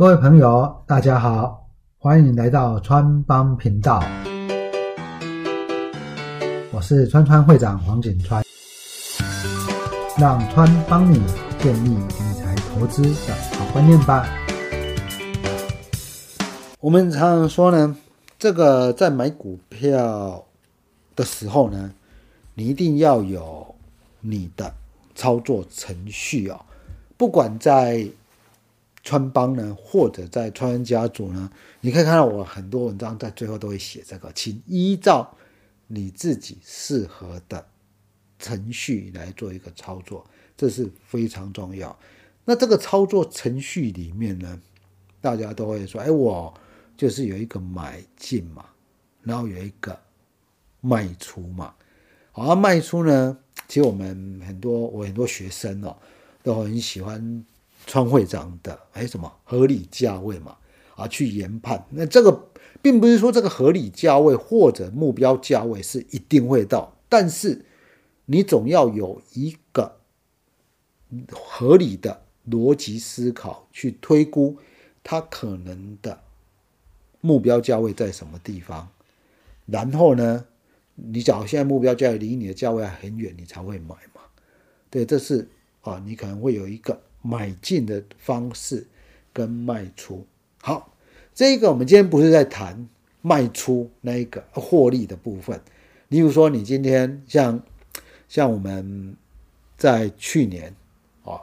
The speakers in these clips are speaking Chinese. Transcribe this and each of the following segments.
各位朋友，大家好，欢迎来到川帮频道，我是川川会长黄景川，让川帮你建立理财投资的好观念吧。我们常常说呢，这个在买股票的时候呢，你一定要有你的操作程序哦，不管在穿帮呢，或者在穿家族呢，你可以看到我很多文章在最后都会写这个，请依照你自己适合的程序来做一个操作，这是非常重要。那这个操作程序里面呢，大家都会说，哎，我就是有一个买进嘛，然后有一个卖出嘛。好，卖出呢，其实我们很多我很多学生哦，都很喜欢。川会长的哎什么合理价位嘛啊去研判，那这个并不是说这个合理价位或者目标价位是一定会到，但是你总要有一个合理的逻辑思考去推估它可能的目标价位在什么地方，然后呢，你假如现在目标价位离你的价位还很远，你才会买嘛，对，这是啊，你可能会有一个。买进的方式跟卖出，好，这个我们今天不是在谈卖出那一个获利的部分。例如说，你今天像像我们在去年啊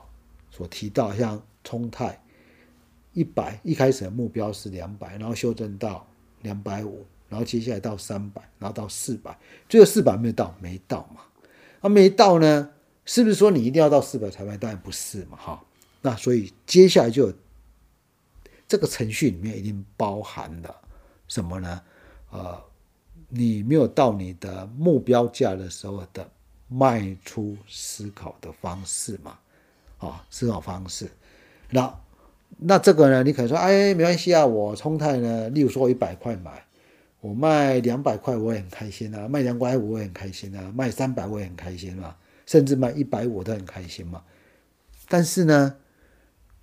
所提到，像冲泰一百一开始的目标是两百，然后修正到两百五，然后接下来到三百，然后到四百，最后四百没有到，没到嘛？啊，没到呢？是不是说你一定要到四百才卖？当然不是嘛，哈。那所以接下来就这个程序里面已经包含了什么呢？呃，你没有到你的目标价的时候的卖出思考的方式嘛？啊，思考方式。那那这个呢？你可能说，哎，没关系啊，我冲太呢，例如说我一百块买，我卖两百块我也很开心啊，卖两百五我也很开心啊，卖三百我也很开心嘛，甚至卖一百五都很开心嘛。但是呢？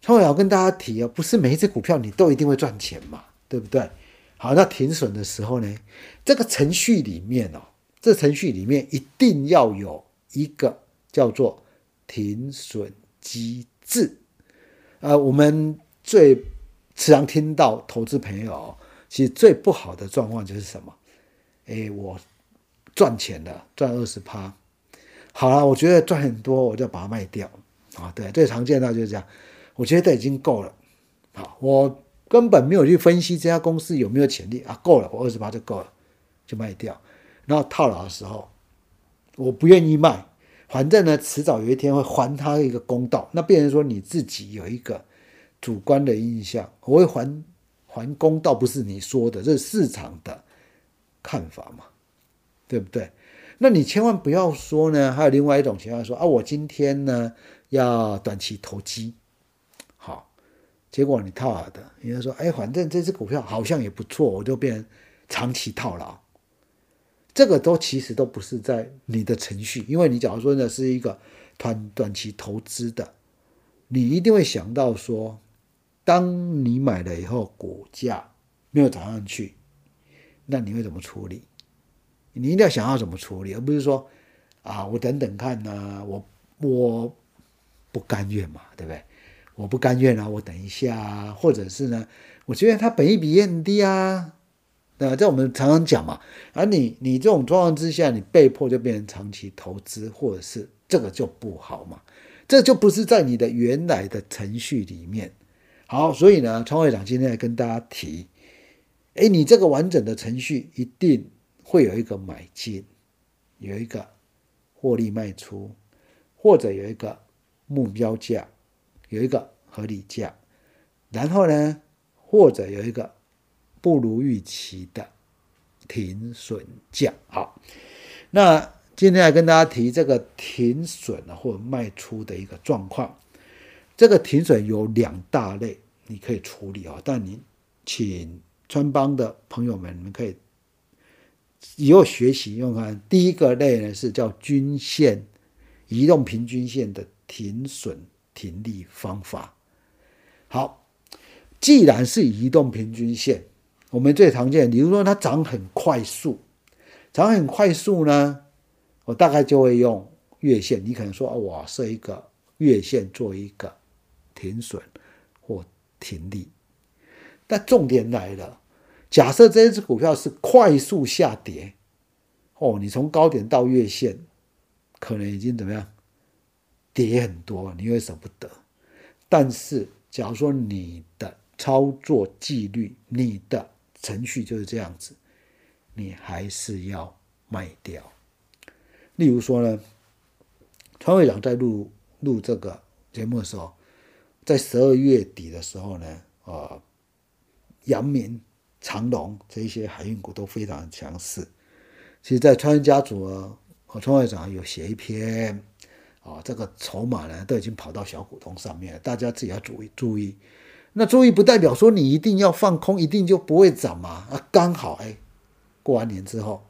我要跟大家提啊，不是每一只股票你都一定会赚钱嘛，对不对？好，那停损的时候呢，这个程序里面哦，这程序里面一定要有一个叫做停损机制。呃，我们最时常听到投资朋友，其实最不好的状况就是什么？哎，我赚钱了，赚二十趴，好了，我觉得赚很多，我就把它卖掉啊。对，最常见到就是这样。我觉得这已经够了，好，我根本没有去分析这家公司有没有潜力啊，够了，我二十八就够了，就卖掉。然后套牢的时候，我不愿意卖，反正呢，迟早有一天会还他一个公道。那变成说你自己有一个主观的印象，我会还还公道，不是你说的，这是市场的看法嘛，对不对？那你千万不要说呢，还有另外一种情况说啊，我今天呢要短期投机。好结果你套好的，人家说：“哎，反正这只股票好像也不错，我就变长期套牢。”这个都其实都不是在你的程序，因为你假如说呢是一个短短期投资的，你一定会想到说，当你买了以后股价没有涨上去，那你会怎么处理？你一定要想要怎么处理，而不是说啊，我等等看呐，我我不甘愿嘛，对不对？我不甘愿啊，我等一下啊，或者是呢，我觉得它本益比也很低啊，那在我们常常讲嘛，而你你这种状况之下，你被迫就变成长期投资，或者是这个就不好嘛，这就不是在你的原来的程序里面。好，所以呢，创会长今天来跟大家提，哎，你这个完整的程序一定会有一个买进，有一个获利卖出，或者有一个目标价。有一个合理价，然后呢，或者有一个不如预期的停损价。好，那今天来跟大家提这个停损，或卖出的一个状况。这个停损有两大类，你可以处理啊。但你请川帮的朋友们，你们可以以后学习用看。第一个类呢是叫均线移动平均线的停损。停利方法，好，既然是移动平均线，我们最常见，比如说它涨很快速，涨很快速呢，我大概就会用月线。你可能说，我设一个月线做一个停损或停利。但重点来了，假设这只股票是快速下跌，哦，你从高点到月线，可能已经怎么样，跌很多，你会舍不得。但是，假如说你的操作纪律、你的程序就是这样子，你还是要卖掉。例如说呢，川会长在录录这个节目的时候，在十二月底的时候呢，啊。阳明、长隆这一些海运股都非常强势。其实，在川家族啊，和川会长有写一篇啊，这个筹码呢都已经跑到小股东上面，大家自己要注意注意。那注意不代表说你一定要放空，一定就不会涨嘛？啊，刚好哎，过完年之后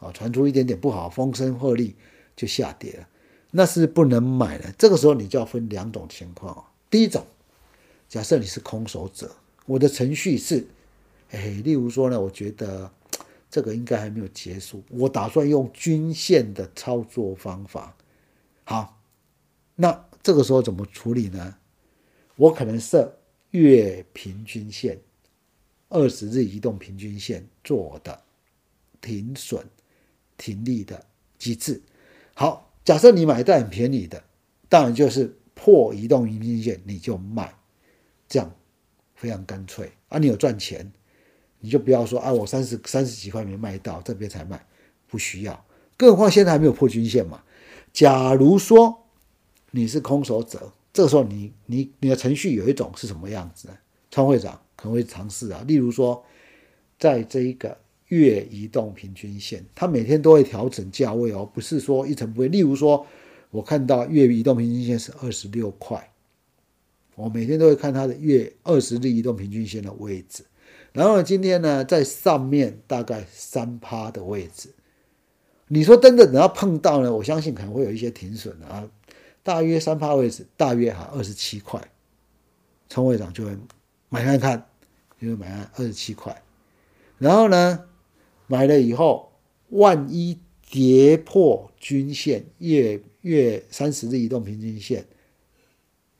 啊，传出一点点不好风声鹤唳，就下跌了，那是不能买的。这个时候你就要分两种情况第一种，假设你是空手者。我的程序是，哎，例如说呢，我觉得这个应该还没有结束，我打算用均线的操作方法。好，那这个时候怎么处理呢？我可能设月平均线、二十日移动平均线做的停损、停利的机制。好，假设你买在很便宜的，当然就是破移动平均线你就卖，这样。非常干脆啊！你有赚钱，你就不要说啊，我三十三十几块没卖到，这边才卖，不需要。更何况现在还没有破均线嘛。假如说你是空手者，这个时候你你你的程序有一种是什么样子呢？川会长可能会尝试啊，例如说，在这一个月移动平均线，它每天都会调整价位哦，不是说一成不变。例如说，我看到月移动平均线是二十六块。我每天都会看它的月二十日移动平均线的位置，然后今天呢，在上面大概三趴的位置。你说真的，等到碰到呢，我相信可能会有一些停损啊。大约三趴位置，大约哈二十七块，陈会长就会买看看，就会买二十七块。然后呢，买了以后，万一跌破均线，月月三十日移动平均线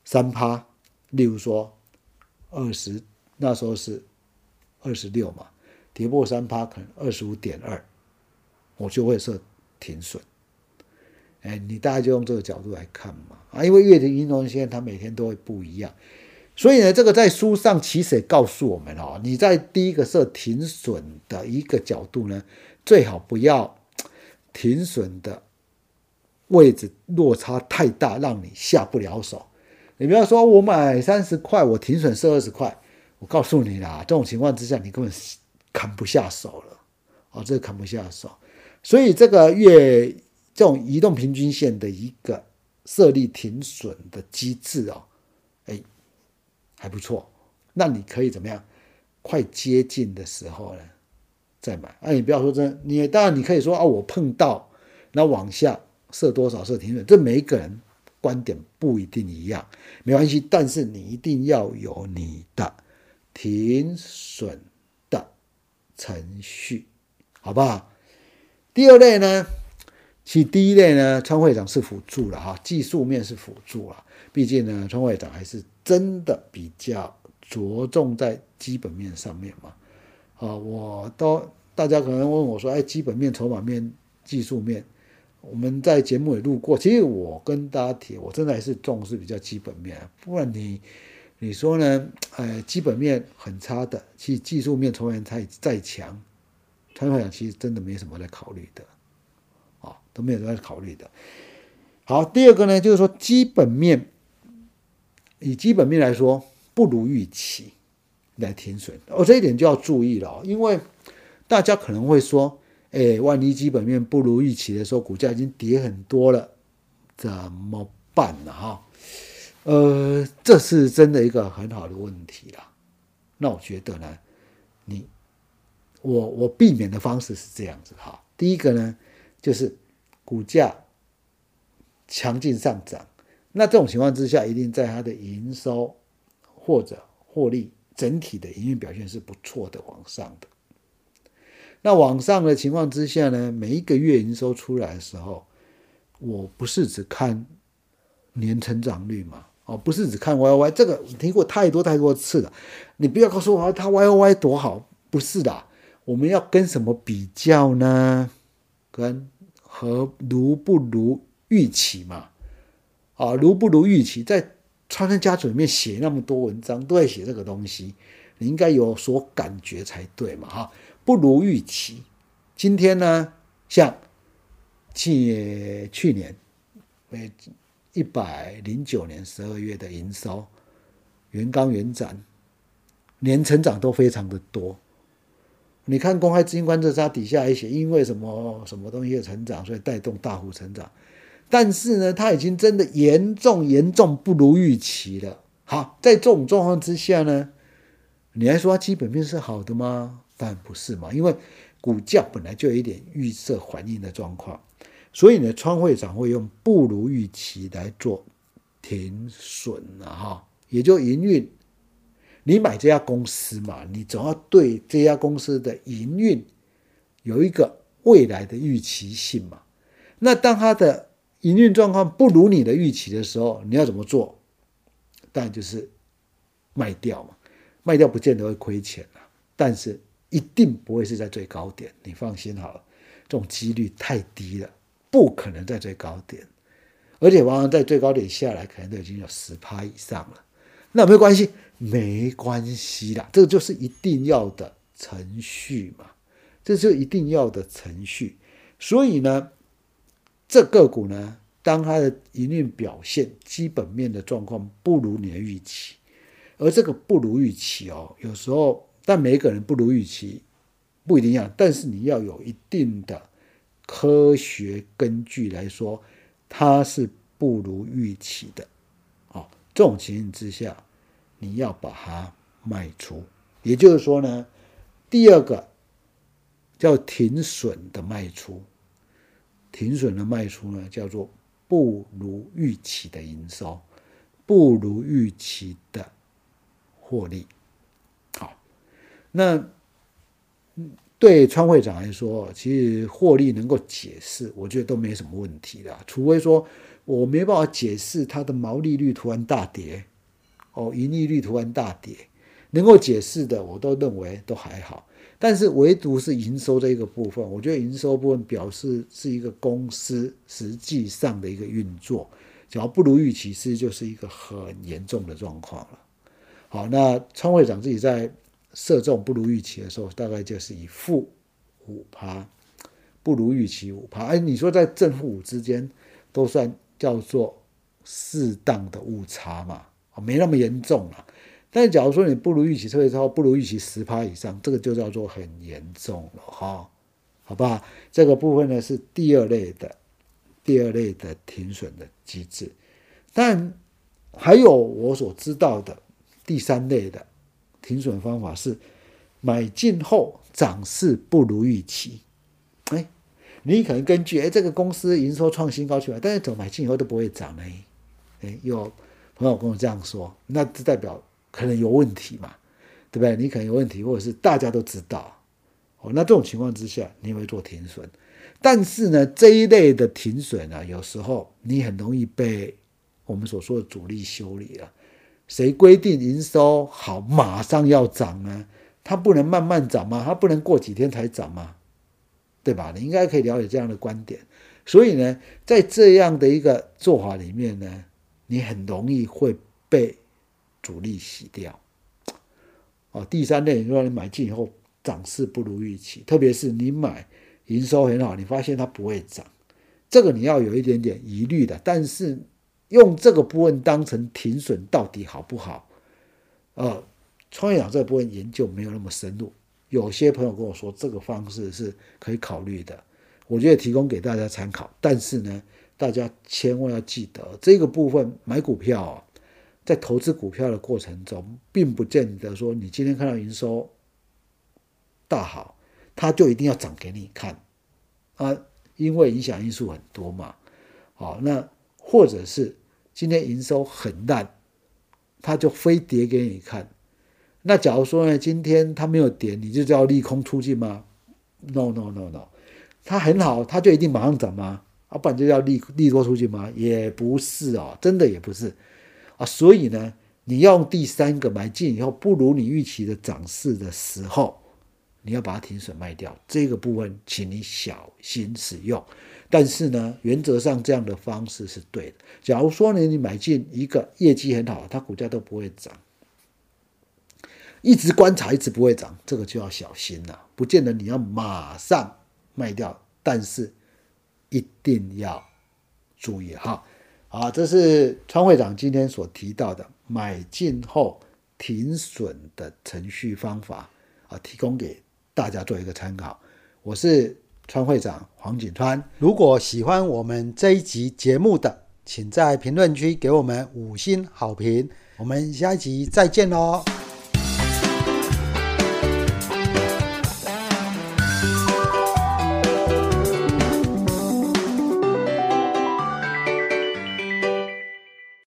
三趴。例如说，二十那时候是二十六嘛，跌破三趴可能二十五点二，我就会设停损。哎，你大概就用这个角度来看嘛啊，因为月的运动线它每天都会不一样，所以呢，这个在书上其实也告诉我们哦，你在第一个设停损的一个角度呢，最好不要停损的位置落差太大，让你下不了手。你不要说，我买三十块，我停损设二十块。我告诉你啦，这种情况之下，你根本砍不下手了。哦，这个砍不下手。所以这个月这种移动平均线的一个设立停损的机制哦，哎，还不错。那你可以怎么样？快接近的时候呢，再买。哎，你不要说真，你当然你可以说啊，我碰到那往下设多少设停损，这每一个人。观点不一定一样，没关系，但是你一定要有你的停损的程序，好不好？第二类呢，其第一类呢，川会长是辅助了哈，技术面是辅助了，毕竟呢，川会长还是真的比较着重在基本面上面嘛。啊，我都大家可能问我说，哎，基本面、筹码面、技术面。我们在节目也录过，其实我跟大家提，我真的还是重视比较基本面，不然你你说呢？呃，基本面很差的，其实技术面从来再再强，川会长其实真的没什么在考虑的，啊，都没有在考虑的。好，第二个呢，就是说基本面，以基本面来说不如预期来停损，哦，这一点就要注意了，因为大家可能会说。哎，万一基本面不如预期的时候，股价已经跌很多了，怎么办呢？哈，呃，这是真的一个很好的问题啦。那我觉得呢，你我我避免的方式是这样子哈。第一个呢，就是股价强劲上涨，那这种情况之下，一定在它的营收或者获利整体的营运表现是不错的，往上的。那往上的情况之下呢，每一个月营收出来的时候，我不是只看年成长率嘛，哦，不是只看 Y O Y，这个听过太多太多次了。你不要告诉我它 Y O Y 多好，不是的，我们要跟什么比较呢？跟和如不如预期嘛？啊，如不如预期，在川山家族里面写那么多文章，都在写这个东西，你应该有所感觉才对嘛？哈。不如预期。今天呢，像去去年，呃，一百零九年十二月的营收，原刚、元展年成长都非常的多。你看公开资金观测它底下也写，因为什么什么东西的成长，所以带动大幅成长。但是呢，它已经真的严重严重不如预期了。好，在这种状况之下呢，你还说它基本面是好的吗？当然不是嘛，因为股价本来就有一点预设反应的状况，所以呢，川会长会用不如预期来做停损啊，哈，也就营运。你买这家公司嘛，你总要对这家公司的营运有一个未来的预期性嘛。那当它的营运状况不如你的预期的时候，你要怎么做？当然就是卖掉嘛，卖掉不见得会亏钱啊，但是。一定不会是在最高点，你放心好了，这种几率太低了，不可能在最高点，而且往往在最高点下来，可能都已经有十趴以上了。那没有关系，没关系啦，这个就是一定要的程序嘛，这是一定要的程序。所以呢，这个股呢，当它的营运表现、基本面的状况不如你的预期，而这个不如预期哦，有时候。但每一个人不如预期，不一定要。但是你要有一定的科学根据来说，它是不如预期的。哦，这种情形之下，你要把它卖出。也就是说呢，第二个叫停损的卖出，停损的卖出呢，叫做不如预期的营收，不如预期的获利。好那对川会长来说，其实获利能够解释，我觉得都没什么问题的。除非说我没办法解释它的毛利率突然大跌，哦，盈利率突然大跌，能够解释的，我都认为都还好。但是唯独是营收这一个部分，我觉得营收部分表示是一个公司实际上的一个运作，只要不如预期，其实就是一个很严重的状况了。好，那川会长自己在。射中不如预期的时候，大概就是以负五趴，不如预期五趴。哎，你说在正负五之间，都算叫做适当的误差嘛？没那么严重了。但假如说你不如预期，特别超不如预期十趴以上，这个就叫做很严重了哈。好吧，这个部分呢是第二类的，第二类的停损的机制。但还有我所知道的第三类的。停损方法是买进后涨势不如预期，哎，你可能根据哎这个公司营收创新高去买，但是怎么买进以后都不会涨呢？哎，有朋友跟我这样说，那这代表可能有问题嘛，对不对？你可能有问题，或者是大家都知道哦。那这种情况之下，你会做停损，但是呢，这一类的停损呢，有时候你很容易被我们所说的主力修理了。谁规定营收好马上要涨呢？它不能慢慢涨吗？它不能过几天才涨吗？对吧？你应该可以了解这样的观点。所以呢，在这样的一个做法里面呢，你很容易会被主力洗掉。哦，第三类，如果你买进以后涨势不如预期，特别是你买营收很好，你发现它不会涨，这个你要有一点点疑虑的。但是。用这个部分当成停损到底好不好？呃，创业养这部分研究没有那么深入，有些朋友跟我说这个方式是可以考虑的，我觉得提供给大家参考。但是呢，大家千万要记得，这个部分买股票，在投资股票的过程中，并不见得说你今天看到营收大好，它就一定要涨给你看啊，因为影响因素很多嘛。好，那。或者是今天营收很烂，他就非跌给你看，那假如说呢，今天它没有跌，你就叫利空出尽吗？No No No No，它很好，它就一定马上涨吗？啊，不然就要利利多出尽吗？也不是哦，真的也不是啊。所以呢，你要用第三个买进以后不如你预期的涨势的时候，你要把它停损卖掉。这个部分，请你小心使用。但是呢，原则上这样的方式是对的。假如说呢，你买进一个业绩很好，它股价都不会涨。一直观察，一直不会涨，这个就要小心了。不见得你要马上卖掉，但是一定要注意哈。好，这是川会长今天所提到的买进后停损的程序方法啊，提供给大家做一个参考。我是川会长黄景川。如果喜欢我们这一集节目的，请在评论区给我们五星好评。我们下一集再见喽。